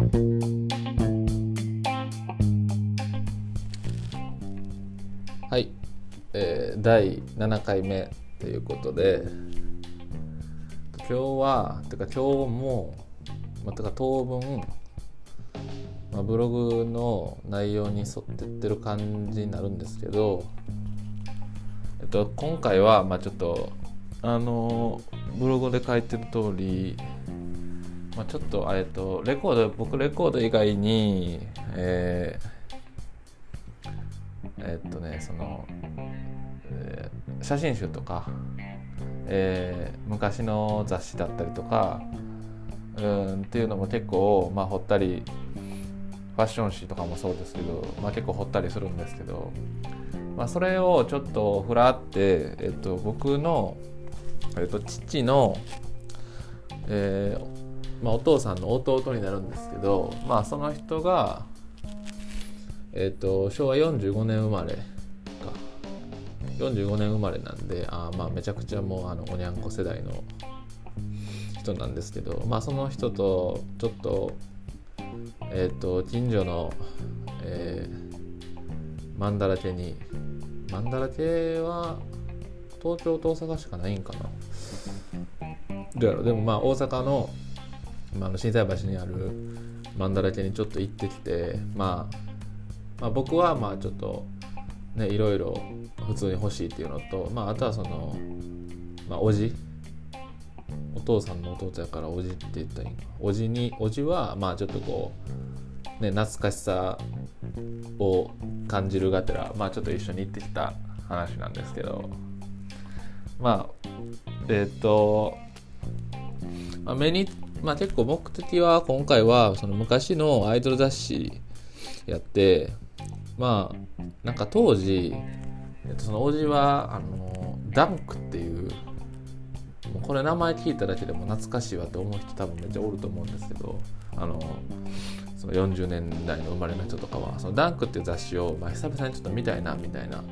はい、えー、第7回目ということで今日はてか今日も、まあ、てか当分、ま、ブログの内容に沿ってってる感じになるんですけど、えっと、今回はまちょっとあのブログで書いてる通りまあ、ちょっとえっとレコード僕レコード以外にえー、え、っとねその、えー、写真集とか、えー、昔の雑誌だったりとかうんっていうのも結構、まあ、掘ったりファッション誌とかもそうですけど、まあ、結構掘ったりするんですけど、まあ、それをちょっとふらって、えっと、僕の、えっと、父の、えー、まあ、お父さんの弟になるんですけど、まあ、その人が、えっ、ー、と昭和45年生まれか。45年生まれなんであまあめちゃくちゃもうあのおにゃんこ世代の人なんですけど、まあ、その人とちょっと,、えーと、近所の、えー、マンダラケにマンダラケは東京と大阪しかないんかな。でもまあ大阪のまあ、の心斎橋にある曼荼羅家にちょっと行ってきて、まあ、まあ僕はまあちょっとねいろいろ普通に欲しいっていうのと、まあ、あとはその、まあ、おじお父さんの弟やからおじって言ったらいいおじにおじはまあちょっとこうね懐かしさを感じるがてらまあちょっと一緒に行ってきた話なんですけど。まあえっ、ー、と、まあ、目にまあ結構目的は今回はその昔のアイドル雑誌やってまあなんか当時、そのおじはあのダンクっていうもうこれ名前聞いただけでも懐かしいわと思う人多分めっちゃおると思うんですけどあのその40年代の生まれの人とかはそのダンクっていう雑誌を、まあ、久々にちょっと見たいなみたいな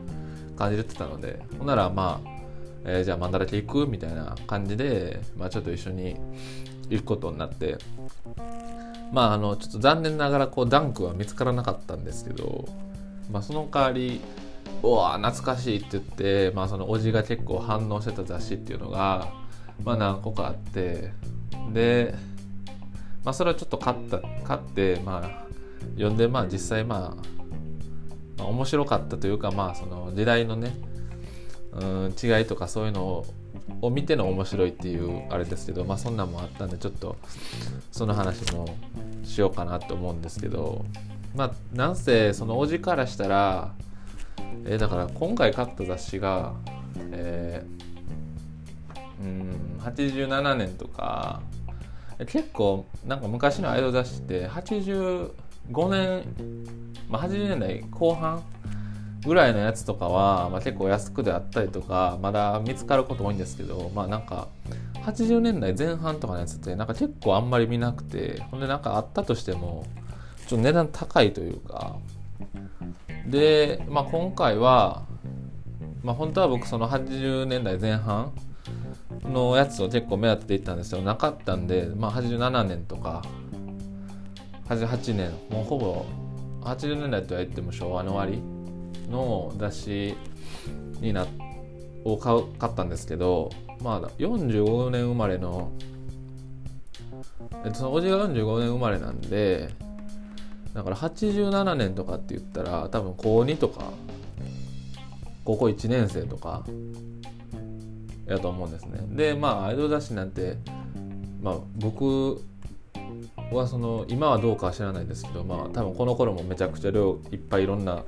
感じで言ってたのでほんならまあえー、じゃあマンダラケ行く？みたいな感じで、まあ、ちょっと一緒に行くことになってまああのちょっと残念ながらこうダンクは見つからなかったんですけど、まあ、その代わり「おわ懐かしい」って言って、まあ、そのおじが結構反応してた雑誌っていうのが、まあ、何個かあってで、まあ、それをちょっと買った買ってまあ読んでまあ実際まあ、まあ、面白かったというかまあその時代のねうん違いとかそういうのをを見ての面白いっていうあれですけどまあそんなんもあったんでちょっとその話もしようかなと思うんですけどまあなんせそのおじからしたらえ、だから今回買った雑誌がえー、うん87年とか結構なんか昔のアイドル雑誌って85年、まあ、80年代後半ぐらいのやつとかは、まあ、結構安くであったりとかまだ見つかること多いんですけどまあなんか80年代前半とかのやつってなんか結構あんまり見なくてほんでなんかあったとしてもちょっと値段高いというか。で、まあ、今回は、まあ、本当は僕その80年代前半のやつを結構目当てで行ったんですけどなかったんで、まあ、87年とか88年もうほぼ80年代とは言っても昭和の終わりの雑誌になを買買ったんですけどまあ45年生まれのえっとそのおじが45年生まれなんでだから87年とかって言ったら多分高2とか高校1年生とかやと思うんですね。でまあアイドル雑誌なんてまあ僕はその今はどうかは知らないですけどまあ多分この頃もめちゃくちゃ量いっぱいいろんな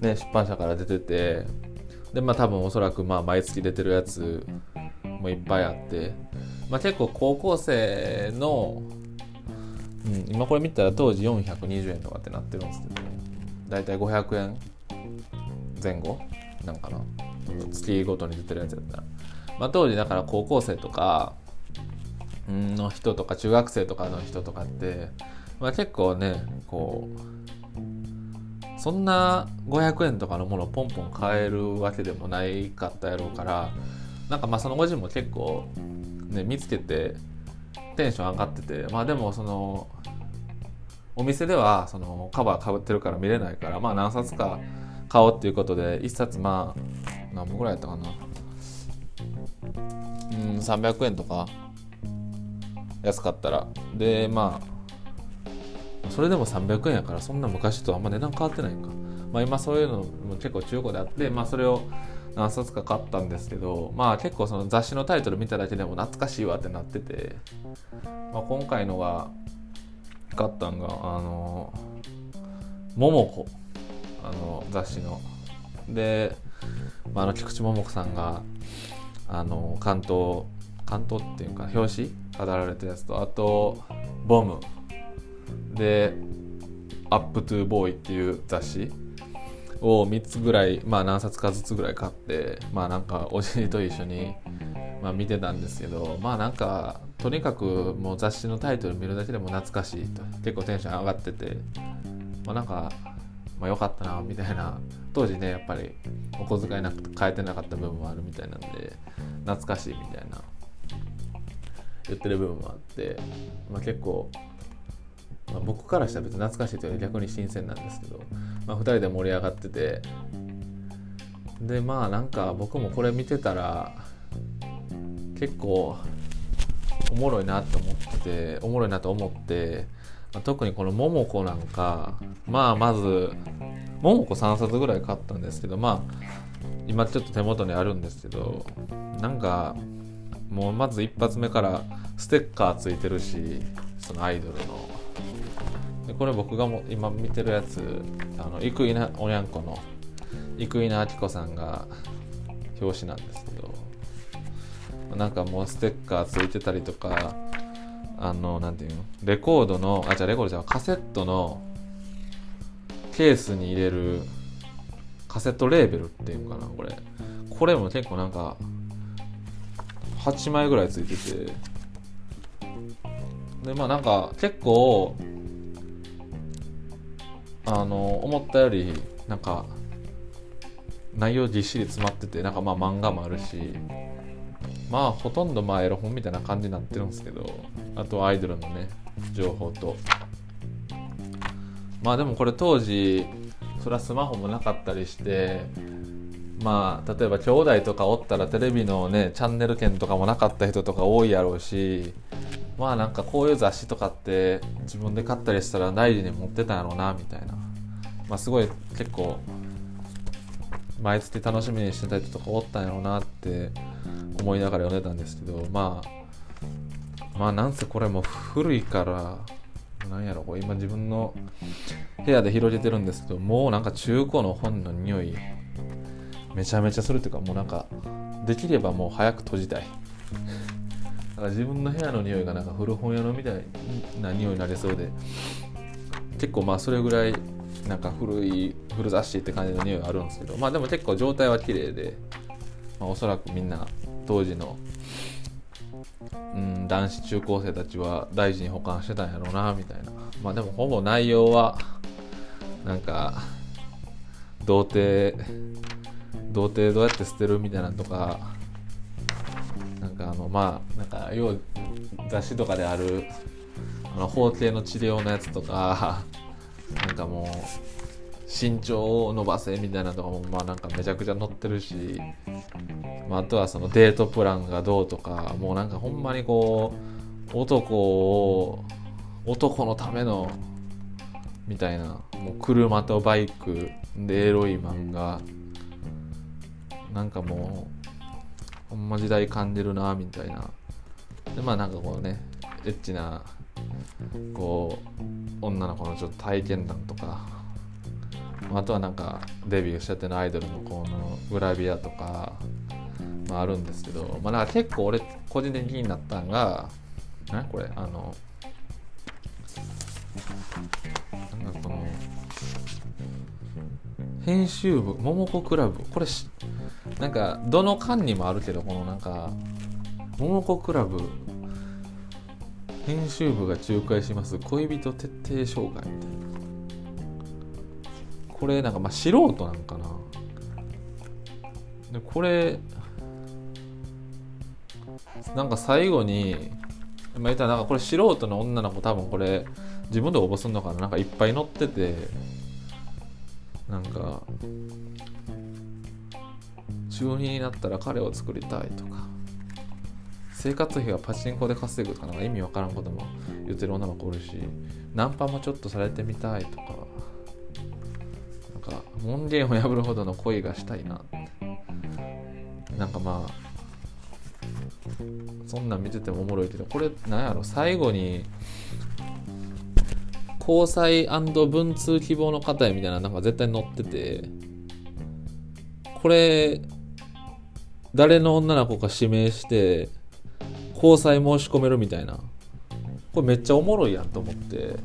ね、出版社から出ててでまあ多分おそらくまあ毎月出てるやつもいっぱいあって、まあ、結構高校生の、うん、今これ見たら当時420円とかってなってるんですけど大体500円前後なんかな。月ごとに出てるやつやったら、まあ、当時だから高校生とかの人とか中学生とかの人とかって、まあ、結構ねこうそんな500円とかのものをポンポン買えるわけでもないかったやろうからなんかまあそのご自も結構ね見つけてテンション上がっててまあでもそのお店ではそのカバーかぶってるから見れないからまあ何冊か買おうっていうことで1冊まあ何本ぐらいやったかな。うん300円とか安かったら。でまあそれでも300円やからそんな昔とあんま値段変わってないか。まあ今そういうのも結構中古であってまあそれを何冊か買ったんですけどまあ結構その雑誌のタイトル見ただけでも懐かしいわってなってて、まあ、今回のが買ったんがあの「桃子」あの雑誌の。で、まあ、あの菊池桃子さんがあの関東関東っていうか表紙飾られたやつとあと「ボム」で「アップトゥーボーイ」っていう雑誌を3つぐらいまあ何冊かずつぐらい買ってまあなんかおじいと一緒に、まあ、見てたんですけどまあなんかとにかくもう雑誌のタイトル見るだけでも懐かしいと。結構テンション上がっててまあなんかまあ、よかったなみたいな。当時ねやっぱりお小遣いなくて買えてなかった部分もあるみたいなんで懐かしいみたいな。言ってる部分もあって、まあ、結構、まあ、僕からしたら別に懐かしいというより逆に新鮮なんですけど、まあ、2人で盛り上がっててでまあなんか僕もこれ見てたら結構おもろいなと思ってておもろいなと思ってま特にこの桃子なんかまあまず桃子3冊ぐらい買ったんですけどまあ今ちょっと手元にあるんですけどなんかもうまず一発目からステッカーついてるしそのアイドルの。でこれ僕がも今見てるやつあの生稲おにゃんこの生稲晃子さんが表紙なんですけどなんかもうステッカーついてたりとかあのなんていうの？レコードのあじゃあレコードじゃカセットのケースに入れるカセットレーベルっていうかなこれ。これも結構なんか8枚ぐらいついてて。でまあなんか結構あの思ったよりなんか内容ぎっしり詰まっててなんかまあ漫画もあるしまあほとんどまあエロ本みたいな感じになってるんですけどあとアイドルのね情報と。まあでもこれ当時それはスマホもなかったりしてまあ例えば兄弟とかおったらテレビのねチャンネル権とかもなかった人とか多いやろうしまあなんかこういう雑誌とかって自分で買ったりしたら大事に持ってたんやろうなみたいな。まあすごい結構毎月楽しみにしてた人とかおったんやろうなって思いながら読んでたんですけどまあまあなんせこれも古いからなんやろこれ今自分の部屋で広げてるんですけどもうなんか中古の本の匂い。めちゃめちゃするっていうかもうなんかできればもう早く閉じたい。だから自分の部屋の匂いがなんか古本屋のみたいな匂いになりそうで。結構まあそれぐらいなんか古い古雑誌って感じの匂いあるんですけど。まあでも結構状態は綺麗で、まあ、おそらくみんな当時の、うん、男子中高生たちは大事に保管してたんやろうなみたいな。まあでもほぼ内容はなんか童貞童貞どうやって捨てるみたいなとかなんかあのまあなんか要雑誌とかであるあの包茎の治療のやつとか なんかもう身長を伸ばせみたいなとかもまあなんかめちゃくちゃ載ってるし、まあ、あとはそのデートプランがどうとかもうなんかほんまにこう男を男のためのみたいなもう車とバイクでエロい漫画なんかもうほんま時代感じるなみたいな。でまあなんかこうねエッチなこう女の子のちょっと体験談とか。あとはなんかデビューしたてのアイドルのこのグラビアとか、まあ、あるんですけど、まあ、なんか結構俺個人的になったんが何これあのなんかこの編集部桃子クラブ。これなんかどの巻にもあるけどこのなんか桃子クラブ編集部が仲介します恋人徹底紹介みたいな。これなんかまあ素人なんかな。でこれなんか最後にまあ言ったらなんかこれ素人の女の子多分これ自分で応募するのかな。なんかいっぱい載っててなんか中2になったら彼を作りたいとか。生活費はパチンコで稼ぐとかなんか意味わからんことも言ってる女の子おるしナンパもちょっとされてみたいとか。なんか門限を破るほどの恋がしたいななんかまあそんなん見ててもおもろいけどこれなんやろ。最後に交際文通希望の方へみたいななんか絶対載ってて。これ誰の女の子か指名して交際申し込めるみたいな。これめっちゃおもろいやんと思って。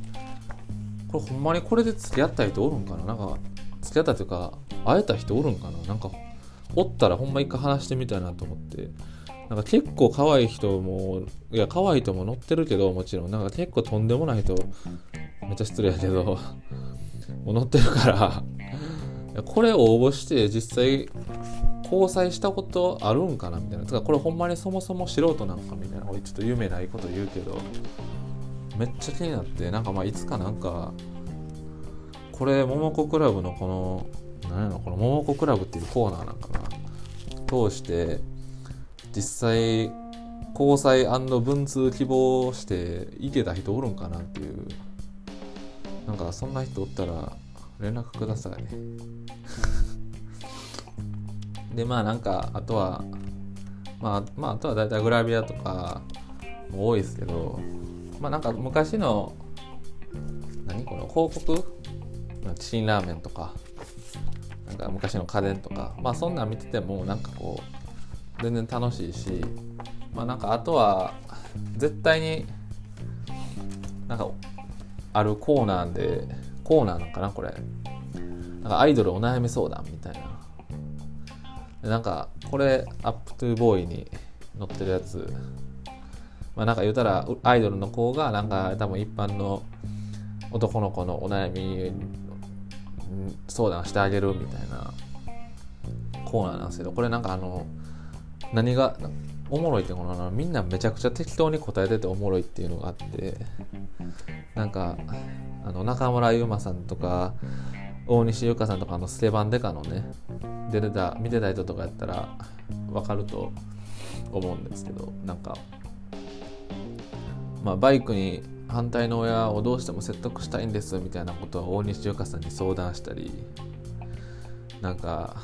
これほんまにこれで付き合った人おるんかな？なんか付き合ったというか会えた人おるんかな？なんかおったらほんま一回話してみたいなと思って。なんか結構可愛い人もいや可愛い人も乗ってるけどもちろん。なんか結構とんでもない人めっちゃ失礼やけど もう乗ってるから。これ応募して実際交際したことあるんかなみたいな。つかこれほんまにそもそも素人なのかみたいな。おいちょっと夢ないこと言うけど。めっちゃ気になってなんかまあいつかなんかこれ桃子クラブのこの何やろこの桃子クラブっていうコーナーなんかな。通して実際交際文通希望して行けた人おるんかなっていう。なんかそんな人おったら連絡くださいね。でまあなんかあとはまあまああとは大体グラビアとかも多いですけどまあなんか昔の何？この広告？チンラーメンとかなんか昔の家電とかまあそんなん見ててもなんかこう全然楽しいしまあなんかあとは絶対になんかあるコーナーでコーナーなんかなこれ。なんかアイドルお悩み相談みたいな。なんかこれアップトゥーボーイに載ってるやつ。まあなんか言うたらアイドルの子がなんか多分一般の男の子のお悩み相談してあげるみたいなコーナーなんですけどこれなんかあの何がおもろいってこのみんなめちゃくちゃ適当に答えてておもろいっていうのがあってなんかあの中村ゆうまさんとか大西ゆかさんとかのスケバンデカのね出てた見てた人とかやったら分かると思うんですけどなんかまあバイクに反対の親をどうしても説得したいんですみたいなことは大西ゆかさんに相談したりなんか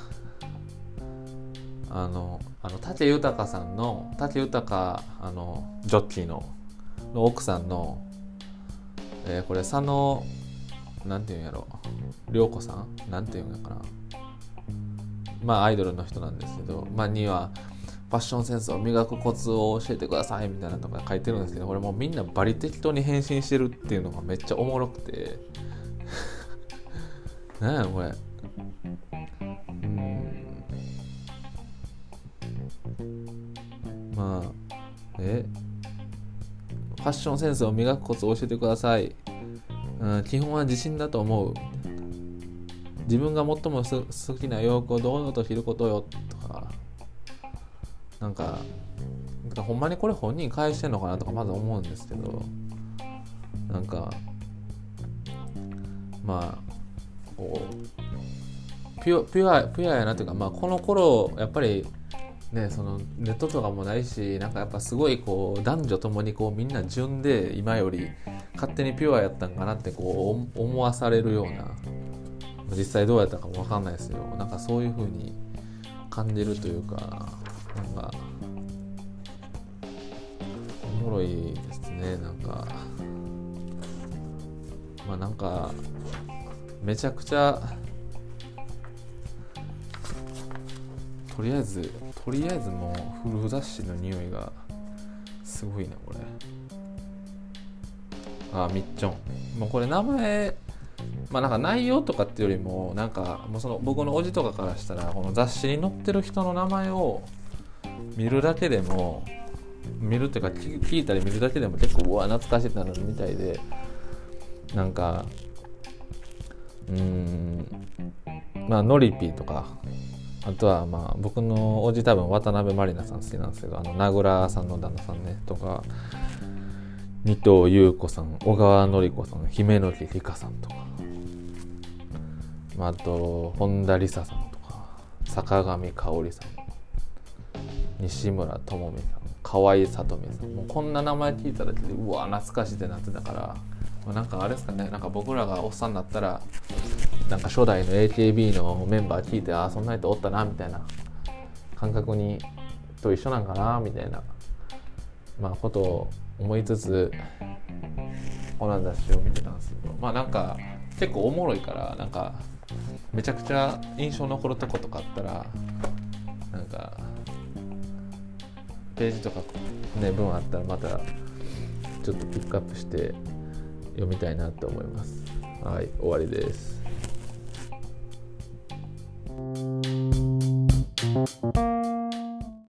あのあの武豊さんの武豊あのジョッキーのの奥さんの、えー、これ佐野なんていうんやろ涼子さん？なんていうんやかな？まあアイドルの人なんですけど、まあ、にはファッションセンスを磨くコツを教えてくださいみたいなとか書いてるんですけどこれもうみんなバリ適当に返信してるっていうのがめっちゃおもろくて。何やこれ。うん。まあえ？ファッションセンスを磨くコツを教えてください、うん、基本は自信だと思う。自分が最も好きな洋服を堂々と着ることよとかなんかほんまにこれ本人返してんのかなとかまず思うんですけどなんかまあこうピュアピュアやなというか、まあ、この頃やっぱりね、そのネットとかもないしなんかやっぱすごいこう男女ともにこうみんな純で今より勝手にピュアやったんかなってこう思わされるような実際どうやったかも分かんないですよ。なんかそういう風に感じるというかなんかおもろいですね。なんかまあなんかめちゃくちゃとりあえずとりあえずもう古雑誌の匂いがすごいなこれ。あみっちょんもうこれ名前まあなんか内容とかっていうよりもなんかもうその僕のおじとかからしたらこの雑誌に載ってる人の名前を見るだけでも見るっていうか聞いたり見るだけでも結構うわ懐かしいってなるみたいでなんかうんまあノリピーとかあとはまあ僕のおじ多分渡辺満里奈さん好きなんですけどあの名倉さんの旦那さんねとか二藤優子さん小川典子さん姫野木理香さんとか、あ、と本田理沙さんとか坂上香織さん。西村智美さん河合さとみさん。もうこんな名前聞いただけでうわ懐かしいってなってたからなんかあれですかね。なんか僕らがおっさんになったらなんか初代の AKB のメンバー聞いてああそんな人おったなみたいな。感覚にと一緒なんかなみたいな。まあことを思いつつオラン雑誌を見てたんですけどまあなんか結構おもろいからなんかめちゃくちゃ印象残るとことかあったらなんかページとかね文あったらまたちょっとピックアップして読みたいなと思います。はい、終わりです。